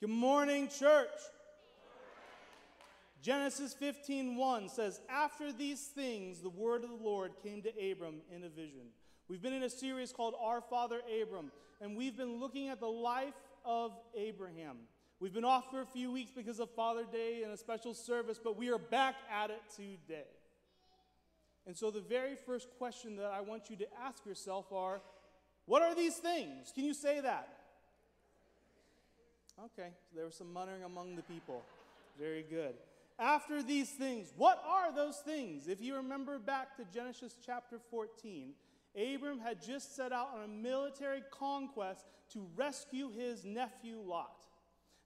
Good morning, church. Genesis 15:1 says, "After these things the word of the Lord came to Abram in a vision." We've been in a series called Our Father Abram, and we've been looking at the life of Abraham. We've been off for a few weeks because of Father Day and a special service, but we are back at it today. And so the very first question that I want you to ask yourself are, what are these things? Can you say that? Okay, so there was some muttering among the people. Very good. After these things, what are those things? If you remember back to Genesis chapter 14, Abram had just set out on a military conquest to rescue his nephew Lot.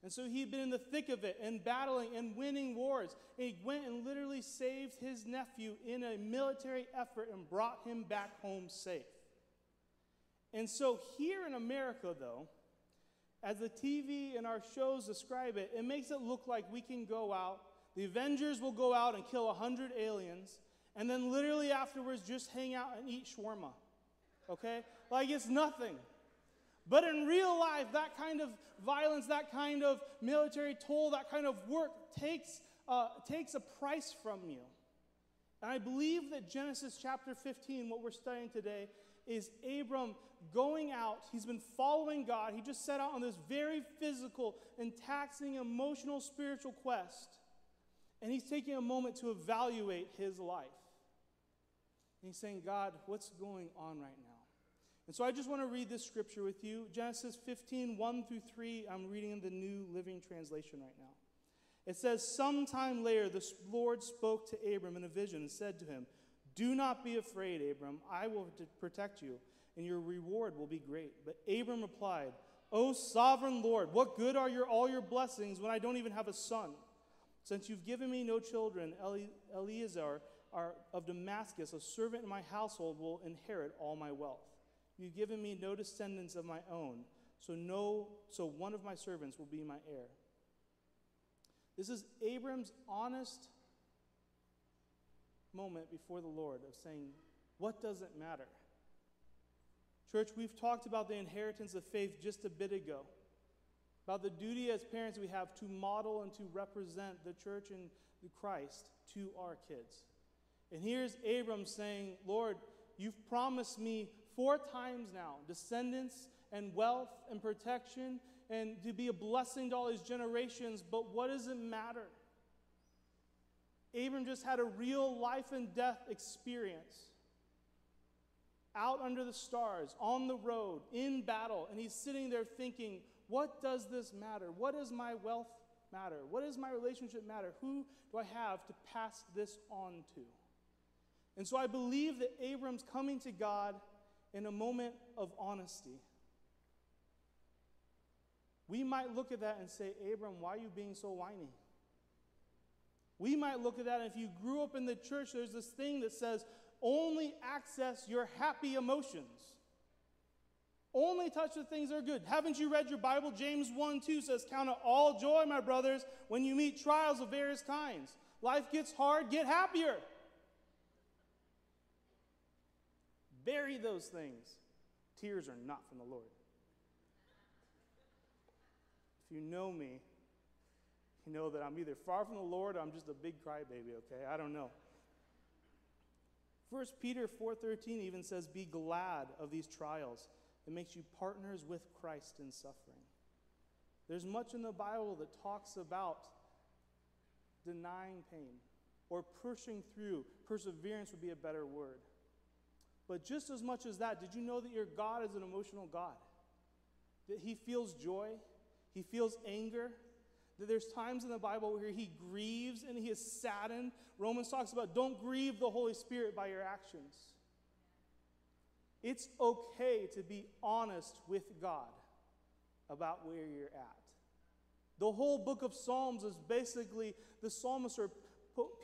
And so he'd been in the thick of it and battling and winning wars. And he went and literally saved his nephew in a military effort and brought him back home safe. And so here in America, though, as the TV and our shows describe it, it makes it look like we can go out, the Avengers will go out and kill 100 aliens, and then literally afterwards just hang out and eat shawarma. Okay? Like it's nothing. But in real life, that kind of violence, that kind of military toll, that kind of work takes, uh, takes a price from you. And I believe that Genesis chapter 15, what we're studying today, is Abram going out. He's been following God. He just set out on this very physical and taxing emotional spiritual quest. And he's taking a moment to evaluate his life. And he's saying, God, what's going on right now? And so I just want to read this scripture with you Genesis 15, 1 through 3. I'm reading in the New Living Translation right now. It says, Sometime later, the Lord spoke to Abram in a vision and said to him, Do not be afraid, Abram. I will protect you, and your reward will be great. But Abram replied, O sovereign Lord, what good are your, all your blessings when I don't even have a son? Since you've given me no children, Eliezer of Damascus, a servant in my household, will inherit all my wealth. You've given me no descendants of my own, so no so one of my servants will be my heir. This is Abram's honest moment before the Lord of saying, What does it matter? Church, we've talked about the inheritance of faith just a bit ago, about the duty as parents we have to model and to represent the church and Christ to our kids. And here's Abram saying, Lord, you've promised me four times now descendants and wealth and protection and to be a blessing to all his generations, but what does it matter? Abram just had a real life and death experience out under the stars, on the road, in battle, and he's sitting there thinking, What does this matter? What does my wealth matter? What does my relationship matter? Who do I have to pass this on to? And so I believe that Abram's coming to God in a moment of honesty. We might look at that and say, Abram, why are you being so whiny? We might look at that, and if you grew up in the church, there's this thing that says, only access your happy emotions. Only touch the things that are good. Haven't you read your Bible? James 1 2 says, Count it all joy, my brothers, when you meet trials of various kinds. Life gets hard, get happier. Bury those things. Tears are not from the Lord. If you know me, you know that I'm either far from the Lord or I'm just a big crybaby, okay? I don't know. First Peter 4:13 even says, "Be glad of these trials. It makes you partners with Christ in suffering." There's much in the Bible that talks about denying pain or pushing through. Perseverance would be a better word. But just as much as that, did you know that your God is an emotional God? That He feels joy, He feels anger. There's times in the Bible where He grieves and He is saddened. Romans talks about don't grieve the Holy Spirit by your actions. It's okay to be honest with God about where you're at. The whole book of Psalms is basically the psalmists are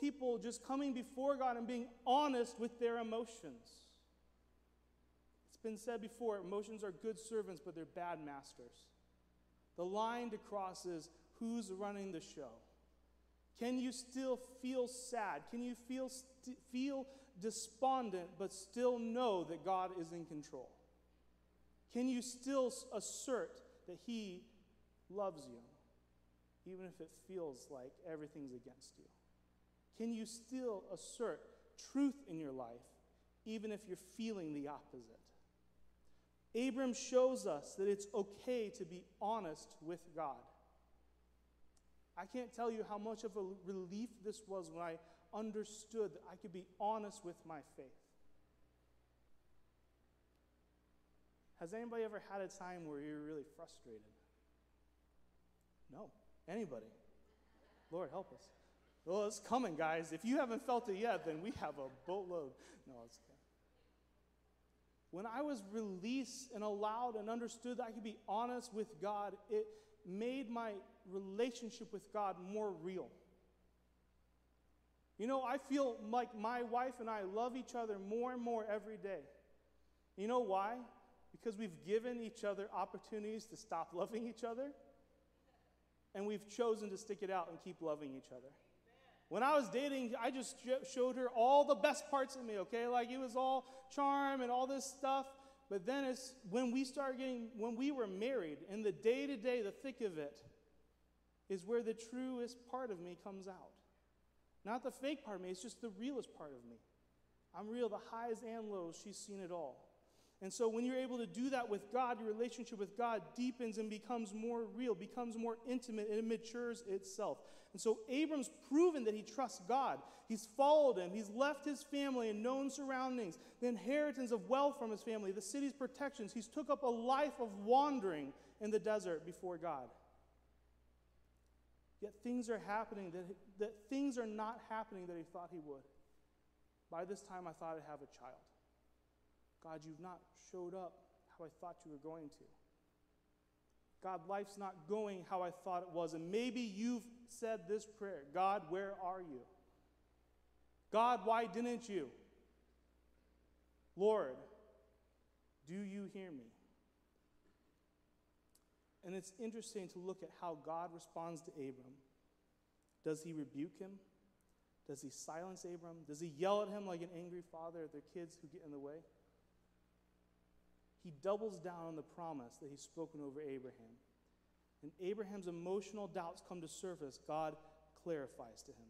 people just coming before God and being honest with their emotions It's been said before emotions are good servants, but they're bad masters. The line to cross is who's running the show? Can you still feel sad? Can you feel, st- feel despondent, but still know that God is in control? Can you still assert that He loves you? even if it feels like everything's against you? Can you still assert truth in your life, even if you're feeling the opposite? Abram shows us that it's okay to be honest with God. I can't tell you how much of a relief this was when I understood that I could be honest with my faith. Has anybody ever had a time where you're really frustrated? No. Anybody? Lord, help us. Well, it's coming, guys. If you haven't felt it yet, then we have a boatload. No, it's okay. When I was released and allowed and understood that I could be honest with God, it made my relationship with God more real. You know, I feel like my wife and I love each other more and more every day. You know why? Because we've given each other opportunities to stop loving each other, and we've chosen to stick it out and keep loving each other. When I was dating, I just showed her all the best parts of me, okay? Like it was all charm and all this stuff. But then it's when we started getting, when we were married, in the day to day, the thick of it, is where the truest part of me comes out. Not the fake part of me, it's just the realest part of me. I'm real, the highs and lows, she's seen it all. And so when you're able to do that with God, your relationship with God deepens and becomes more real, becomes more intimate, and it matures itself. And so Abram's proven that he trusts God. He's followed him. He's left his family and known surroundings, the inheritance of wealth from his family, the city's protections. He's took up a life of wandering in the desert before God. Yet things are happening that, that things are not happening that he thought he would. By this time, I thought I'd have a child. God, you've not showed up how I thought you were going to. God, life's not going how I thought it was. And maybe you've said this prayer God, where are you? God, why didn't you? Lord, do you hear me? And it's interesting to look at how God responds to Abram. Does he rebuke him? Does he silence Abram? Does he yell at him like an angry father at their kids who get in the way? He doubles down on the promise that he's spoken over Abraham. And Abraham's emotional doubts come to surface. God clarifies to him.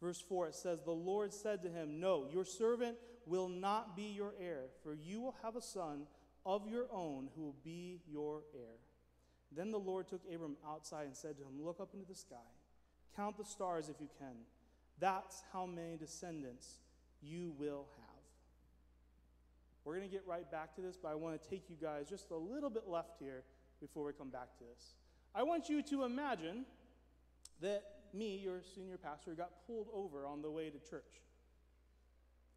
Verse 4 it says, The Lord said to him, No, your servant will not be your heir, for you will have a son of your own who will be your heir. Then the Lord took Abram outside and said to him, Look up into the sky, count the stars if you can. That's how many descendants you will have. We're going to get right back to this, but I want to take you guys just a little bit left here before we come back to this. I want you to imagine that me, your senior pastor, got pulled over on the way to church.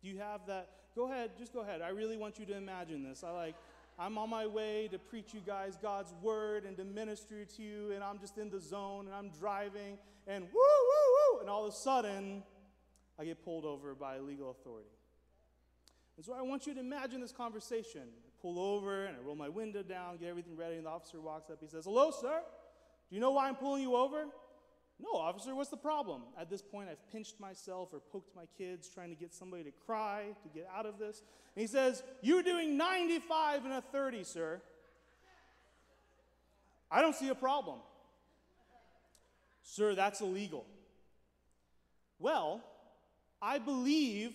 Do you have that? Go ahead, just go ahead. I really want you to imagine this. I like I'm on my way to preach you guys God's word and to minister to you, and I'm just in the zone and I'm driving, and woo, woo, woo, and all of a sudden, I get pulled over by legal authority. And so I want you to imagine this conversation. Pull over and I roll my window down, get everything ready, and the officer walks up. He says, Hello, sir. Do you know why I'm pulling you over? No, officer, what's the problem? At this point, I've pinched myself or poked my kids trying to get somebody to cry to get out of this. And he says, You're doing 95 and a 30, sir. I don't see a problem. Sir, that's illegal. Well, I believe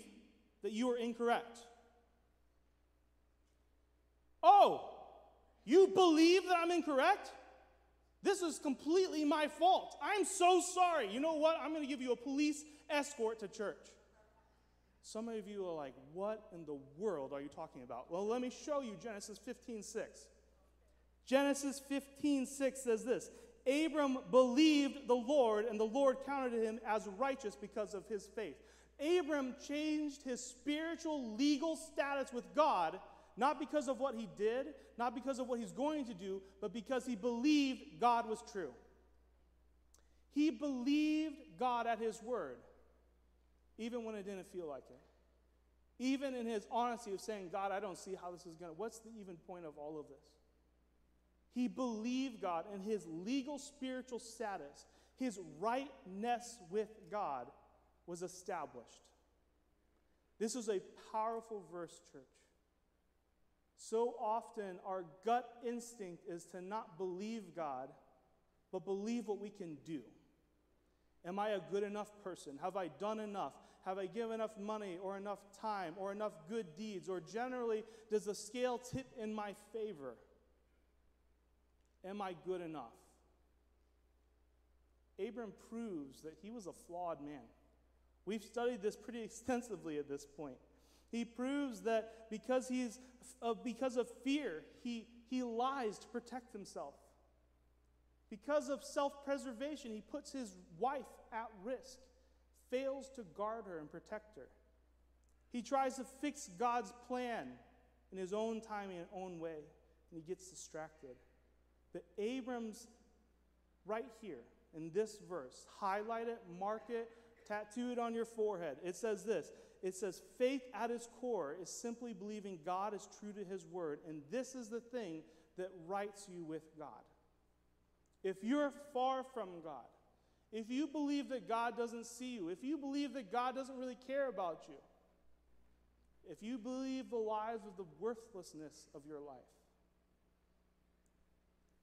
that you are incorrect. Oh, you believe that I'm incorrect? This is completely my fault. I'm so sorry. You know what? I'm going to give you a police escort to church. Some of you are like, what in the world are you talking about? Well, let me show you Genesis 15 6. Genesis 15 6 says this Abram believed the Lord, and the Lord counted him as righteous because of his faith. Abram changed his spiritual legal status with God not because of what he did, not because of what he's going to do, but because he believed God was true. He believed God at his word, even when it didn't feel like it. Even in his honesty of saying, God, I don't see how this is going to, what's the even point of all of this? He believed God and his legal spiritual status, his rightness with God, was established. This is a powerful verse, church. So often, our gut instinct is to not believe God but believe what we can do. Am I a good enough person? Have I done enough? Have I given enough money or enough time or enough good deeds? Or generally, does the scale tip in my favor? Am I good enough? Abram proves that he was a flawed man. We've studied this pretty extensively at this point. He proves that because, he's, uh, because of fear, he, he lies to protect himself. Because of self preservation, he puts his wife at risk, fails to guard her and protect her. He tries to fix God's plan in his own time and own way, and he gets distracted. But Abram's right here in this verse, highlight it, mark it, tattoo it on your forehead. It says this it says, faith at its core is simply believing God is true to his word, and this is the thing that rights you with God. If you're far from God, if you believe that God doesn't see you, if you believe that God doesn't really care about you, if you believe the lies of the worthlessness of your life,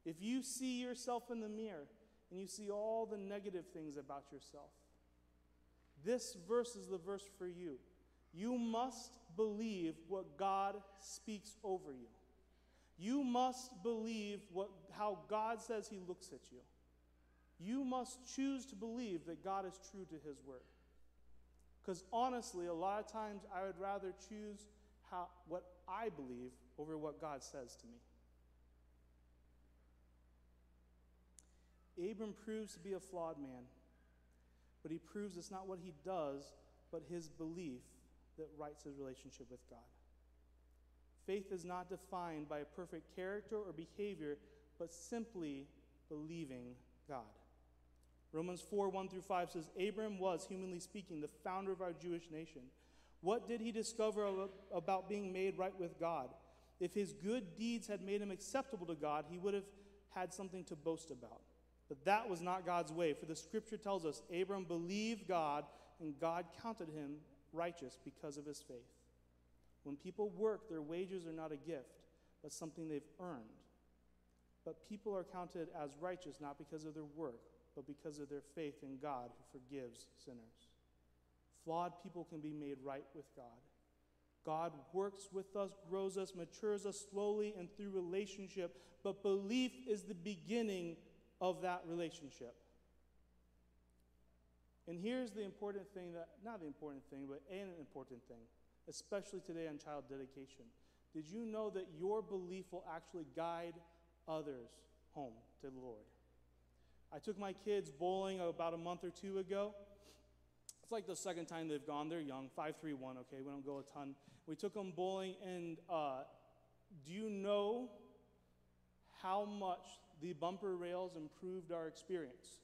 if you see yourself in the mirror and you see all the negative things about yourself, this verse is the verse for you. You must believe what God speaks over you. You must believe what, how God says He looks at you. You must choose to believe that God is true to His word. Because honestly, a lot of times I would rather choose how, what I believe over what God says to me. Abram proves to be a flawed man, but he proves it's not what he does, but his belief that rights his relationship with God. Faith is not defined by a perfect character or behavior, but simply believing God. Romans 4 1 through 5 says, Abram was, humanly speaking, the founder of our Jewish nation. What did he discover about being made right with God? If his good deeds had made him acceptable to God, he would have had something to boast about. But that was not God's way, for the scripture tells us Abram believed God, and God counted him righteous because of his faith. When people work, their wages are not a gift, but something they've earned. But people are counted as righteous not because of their work, but because of their faith in God who forgives sinners. Flawed people can be made right with God. God works with us, grows us, matures us slowly and through relationship, but belief is the beginning of that relationship. And here's the important thing that, not the important thing, but an important thing, especially today on child dedication. Did you know that your belief will actually guide others home to the Lord? I took my kids bowling about a month or two ago. It's like the second time they've gone. They're young, 531, okay? We don't go a ton. We took them bowling, and uh, do you know how much the bumper rails improved our experience?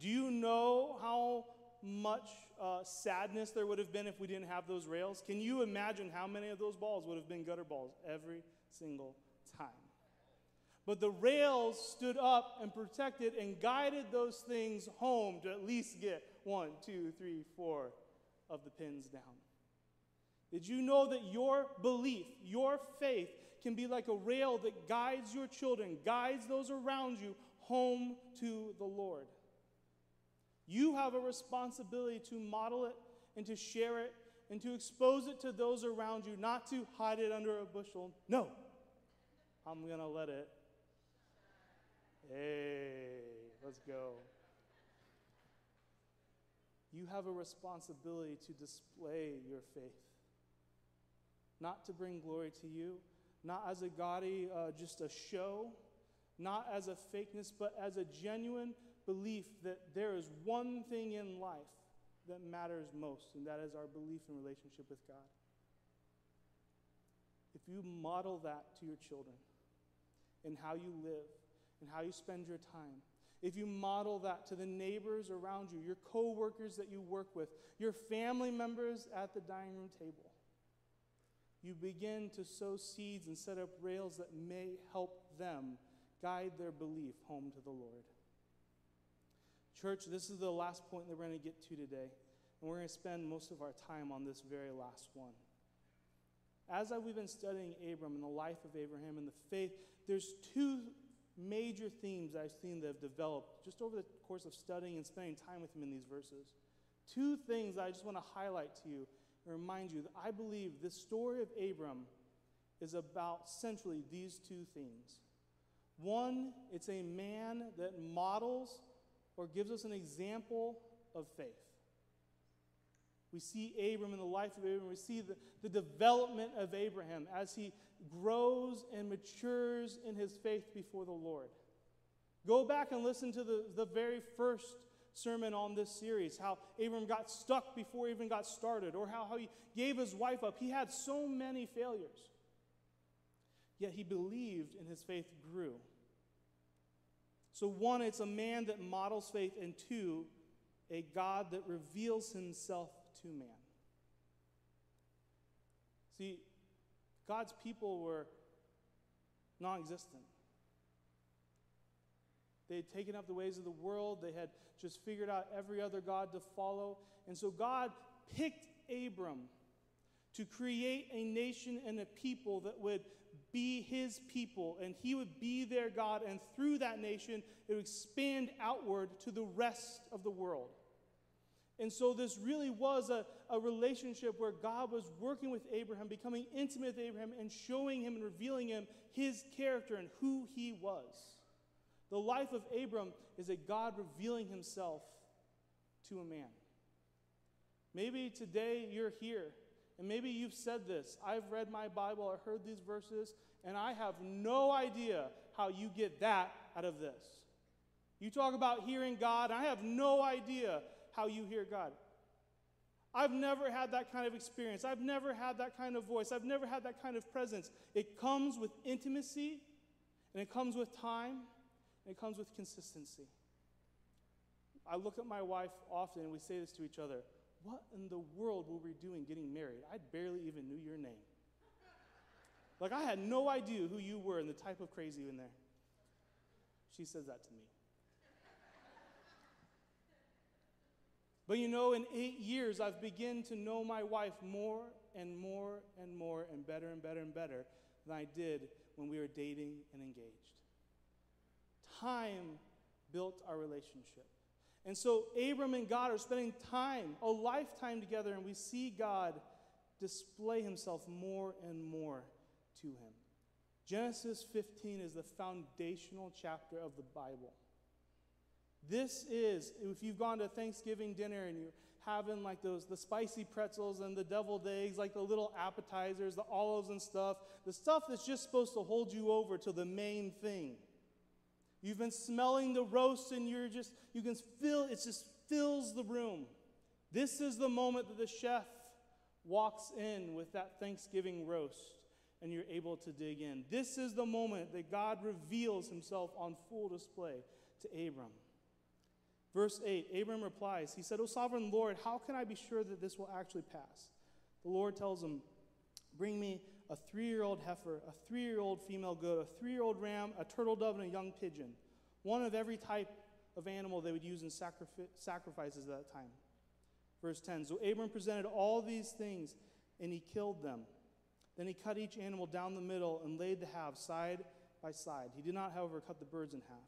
Do you know how much uh, sadness there would have been if we didn't have those rails? Can you imagine how many of those balls would have been gutter balls every single time? But the rails stood up and protected and guided those things home to at least get one, two, three, four of the pins down. Did you know that your belief, your faith, can be like a rail that guides your children, guides those around you home to the Lord? You have a responsibility to model it and to share it and to expose it to those around you, not to hide it under a bushel. No, I'm going to let it. Hey, let's go. You have a responsibility to display your faith, not to bring glory to you, not as a gaudy, uh, just a show, not as a fakeness, but as a genuine belief that there is one thing in life that matters most, and that is our belief in relationship with God. If you model that to your children in how you live and how you spend your time, if you model that to the neighbors around you, your coworkers that you work with, your family members at the dining room table, you begin to sow seeds and set up rails that may help them guide their belief home to the Lord. Church, this is the last point that we're going to get to today. And we're going to spend most of our time on this very last one. as we've been studying Abram and the life of Abraham and the faith, there's two major themes I've seen that have developed just over the course of studying and spending time with him in these verses. Two things I just want to highlight to you remind you that I believe this story of Abram is about centrally these two themes. One, it's a man that models or gives us an example of faith. We see Abram in the life of Abram. We see the, the development of Abraham as he grows and matures in his faith before the Lord. Go back and listen to the, the very first sermon on this series how Abram got stuck before he even got started, or how, how he gave his wife up. He had so many failures. Yet he believed and his faith grew. So, one, it's a man that models faith, and two, a God that reveals himself to man. See, God's people were non existent. They had taken up the ways of the world, they had just figured out every other God to follow. And so God picked Abram to create a nation and a people that would be his people, and he would be their God, and through that nation, it would expand outward to the rest of the world. And so, this really was a, a relationship where God was working with Abraham, becoming intimate with Abraham, and showing him and revealing him his character and who he was. The life of Abram is a God revealing himself to a man. Maybe today you're here and maybe you've said this I've read my Bible I heard these verses, and I have no idea how you get that out of this. You talk about hearing God, I have no idea how you hear God. I've never had that kind of experience. I've never had that kind of voice. I've never had that kind of presence. It comes with intimacy, and it comes with time, and it comes with consistency. I look at my wife often, and we say this to each other what in the world were we doing getting married? I barely even knew your name. Like, I had no idea who you were and the type of crazy in there. She says that to me. But you know, in eight years, I've begun to know my wife more and more and more and better and better and better than I did when we were dating and engaged. Time built our relationship. And so Abram and God are spending time, a lifetime together, and we see God display himself more and more to him. Genesis 15 is the foundational chapter of the Bible. This is, if you've gone to Thanksgiving dinner and you're having like those, the spicy pretzels and the deviled eggs, like the little appetizers, the olives and stuff, the stuff that's just supposed to hold you over to the main thing. You've been smelling the roast and you're just, you can feel, it just fills the room. This is the moment that the chef walks in with that Thanksgiving roast and you're able to dig in. This is the moment that God reveals himself on full display to Abram. Verse 8 Abram replies, He said, O sovereign Lord, how can I be sure that this will actually pass? The Lord tells him, Bring me a three year old heifer, a three year old female goat, a three year old ram, a turtle dove, and a young pigeon. One of every type of animal they would use in sacrifi- sacrifices at that time. Verse 10 So Abram presented all these things, and he killed them. Then he cut each animal down the middle and laid the halves side by side. He did not, however, cut the birds in half.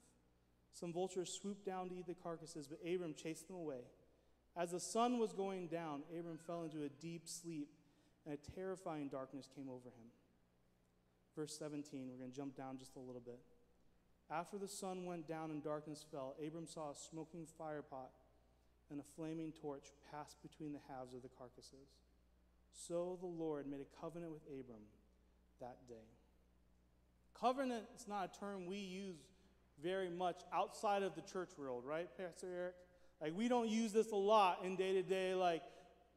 Some vultures swooped down to eat the carcasses, but Abram chased them away. As the sun was going down, Abram fell into a deep sleep and a terrifying darkness came over him. Verse 17, we're going to jump down just a little bit. After the sun went down and darkness fell, Abram saw a smoking firepot and a flaming torch pass between the halves of the carcasses. So the Lord made a covenant with Abram that day. Covenant is not a term we use very much outside of the church world, right, Pastor Eric? Like, we don't use this a lot in day to day, like,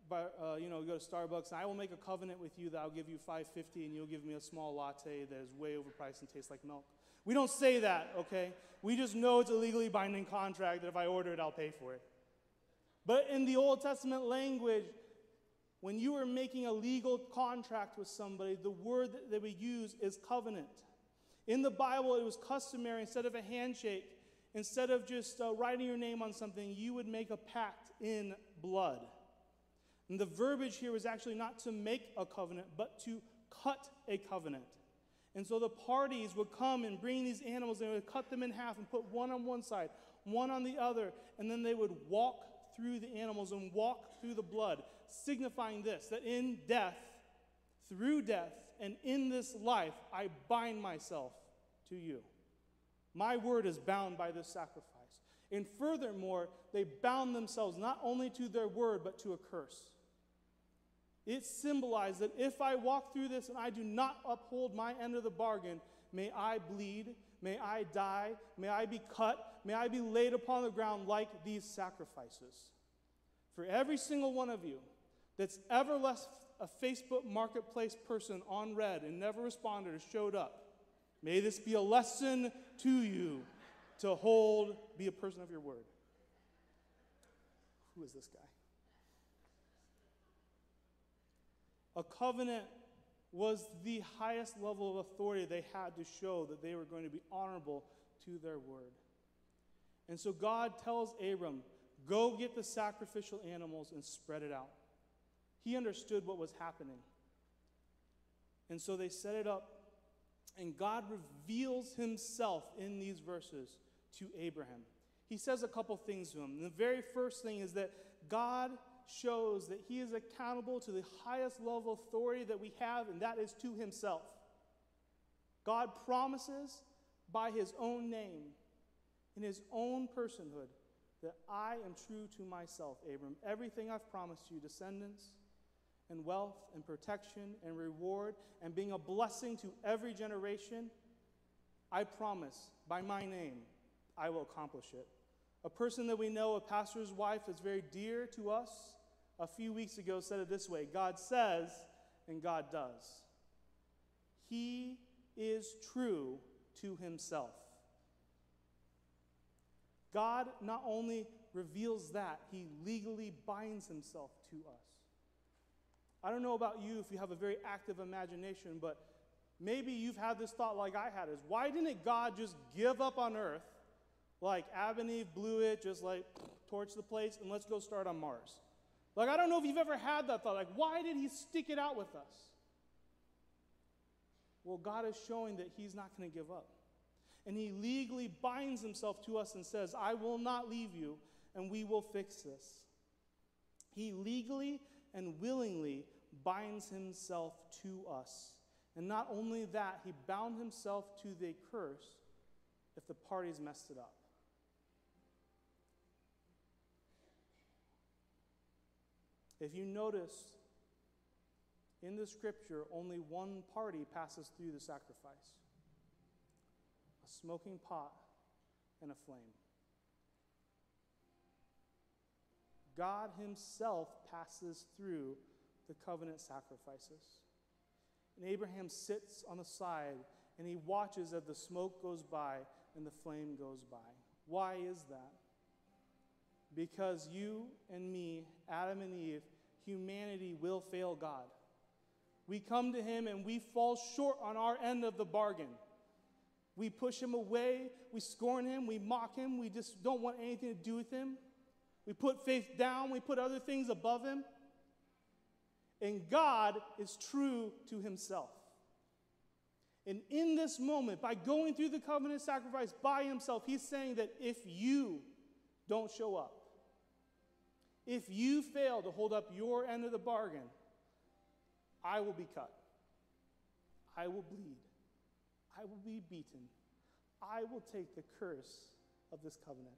by, uh, you know, go to Starbucks, and I will make a covenant with you that I'll give you 550 and you'll give me a small latte that is way overpriced and tastes like milk. We don't say that, okay? We just know it's a legally binding contract that if I order it, I'll pay for it. But in the Old Testament language, when you are making a legal contract with somebody, the word that we use is covenant. In the Bible, it was customary, instead of a handshake, instead of just uh, writing your name on something, you would make a pact in blood. And the verbiage here was actually not to make a covenant, but to cut a covenant. And so the parties would come and bring these animals and they would cut them in half and put one on one side, one on the other, and then they would walk through the animals and walk through the blood, signifying this that in death, through death, and in this life, I bind myself to you. My word is bound by this sacrifice. And furthermore, they bound themselves not only to their word, but to a curse. It symbolized that if I walk through this and I do not uphold my end of the bargain, may I bleed, may I die, may I be cut, may I be laid upon the ground like these sacrifices. For every single one of you that's ever left a Facebook marketplace person on red and never responded or showed up, may this be a lesson to you to hold, be a person of your word. Who is this guy? A covenant was the highest level of authority they had to show that they were going to be honorable to their word. And so God tells Abram, Go get the sacrificial animals and spread it out. He understood what was happening. And so they set it up, and God reveals himself in these verses to Abraham. He says a couple things to him. The very first thing is that God shows that he is accountable to the highest level of authority that we have, and that is to himself. God promises by his own name, in his own personhood, that I am true to myself, Abram. Everything I've promised you, descendants, and wealth, and protection, and reward, and being a blessing to every generation, I promise by my name, I will accomplish it. A person that we know, a pastor's wife, is very dear to us, a few weeks ago said it this way God says, and God does. He is true to himself. God not only reveals that, he legally binds himself to us. I don't know about you if you have a very active imagination, but maybe you've had this thought like I had is why didn't God just give up on earth like Adam and Eve blew it, just like torch the place, and let's go start on Mars. Like, I don't know if you've ever had that thought. Like, why did he stick it out with us? Well, God is showing that he's not going to give up. And he legally binds himself to us and says, I will not leave you, and we will fix this. He legally and willingly binds himself to us. And not only that, he bound himself to the curse if the parties messed it up. If you notice, in the scripture, only one party passes through the sacrifice a smoking pot and a flame. God Himself passes through the covenant sacrifices. And Abraham sits on the side and he watches as the smoke goes by and the flame goes by. Why is that? Because you and me, Adam and Eve, humanity will fail God. We come to Him and we fall short on our end of the bargain. We push Him away, we scorn Him, we mock Him, we just don't want anything to do with Him. We put faith down, we put other things above Him. And God is true to Himself. And in this moment, by going through the covenant sacrifice by Himself, He's saying that if you don't show up, if you fail to hold up your end of the bargain, I will be cut. I will bleed. I will be beaten. I will take the curse of this covenant.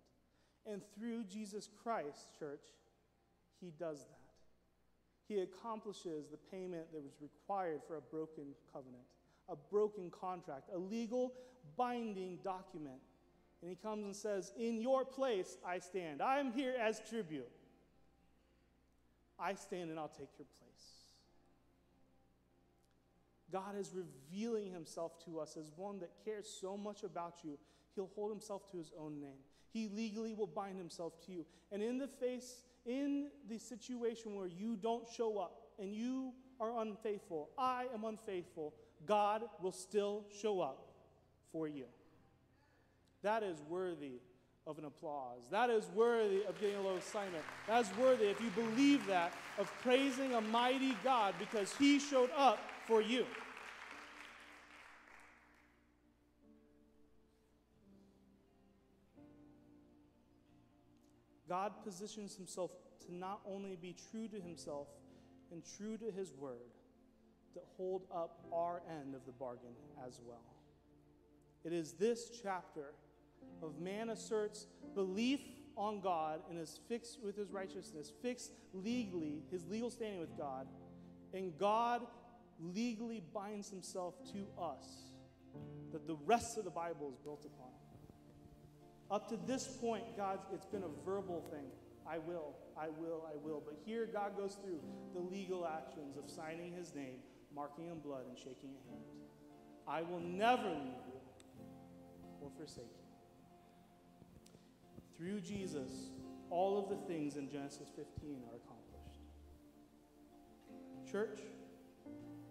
And through Jesus Christ, church, he does that. He accomplishes the payment that was required for a broken covenant, a broken contract, a legal binding document. And he comes and says, In your place I stand. I am here as tribute. I stand and I'll take your place. God is revealing himself to us as one that cares so much about you, he'll hold himself to his own name. He legally will bind himself to you. And in the face, in the situation where you don't show up and you are unfaithful, I am unfaithful, God will still show up for you. That is worthy of an applause. That is worthy of getting a little assignment. That is worthy, if you believe that, of praising a mighty God because he showed up for you. God positions himself to not only be true to himself and true to his word, to hold up our end of the bargain as well. It is this chapter of man asserts belief on God and is fixed with his righteousness, fixed legally, his legal standing with God, and God legally binds himself to us that the rest of the Bible is built upon. Up to this point, God, it's been a verbal thing. I will, I will, I will. But here, God goes through the legal actions of signing his name, marking in blood, and shaking a hand. I will never leave you or forsake you. Through Jesus, all of the things in Genesis 15 are accomplished. Church,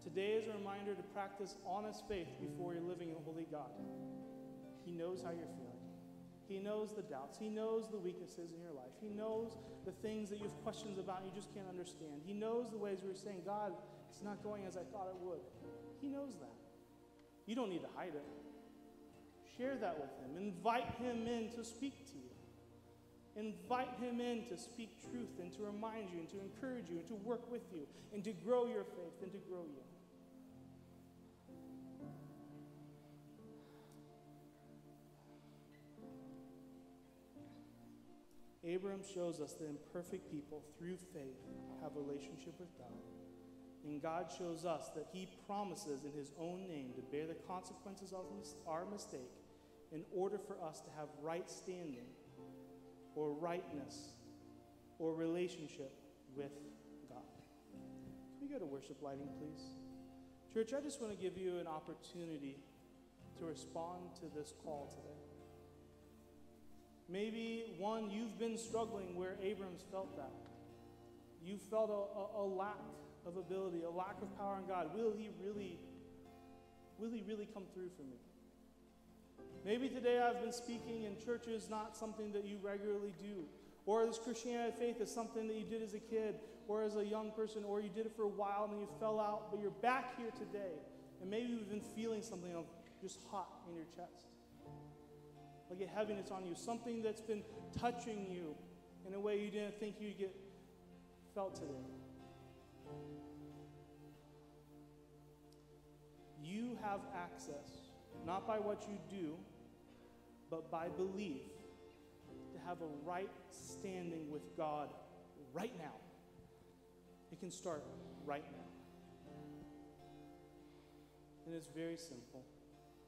today is a reminder to practice honest faith before you're living a holy God. He knows how you're feeling. He knows the doubts. He knows the weaknesses in your life. He knows the things that you have questions about and you just can't understand. He knows the ways you're saying, God, it's not going as I thought it would. He knows that. You don't need to hide it. Share that with Him. Invite Him in to speak to you. Invite Him in to speak truth and to remind you and to encourage you and to work with you and to grow your faith and to grow you. Abraham shows us that imperfect people, through faith, have a relationship with God. And God shows us that He promises in His own name to bear the consequences of our mistake in order for us to have right standing or rightness or relationship with God. Can we go to worship lighting, please? Church, I just want to give you an opportunity to respond to this call today. Maybe one, you've been struggling where Abram's felt that. You felt a, a, a, lack of ability, a lack of power in God. Will he really, will he really come through for me? Maybe today I've been speaking in church is not something that you regularly do. Or this Christianity faith is something that you did as a kid or as a young person, or you did it for a while and then you fell out, but you're back here today. And maybe you've been feeling something of just hot in your chest like a heaviness on you, something that's been touching you in a way you didn't think you'd get felt today. You have access, not by what you do, but by belief, to have a right standing with God right now. It can start right now. And it's very simple.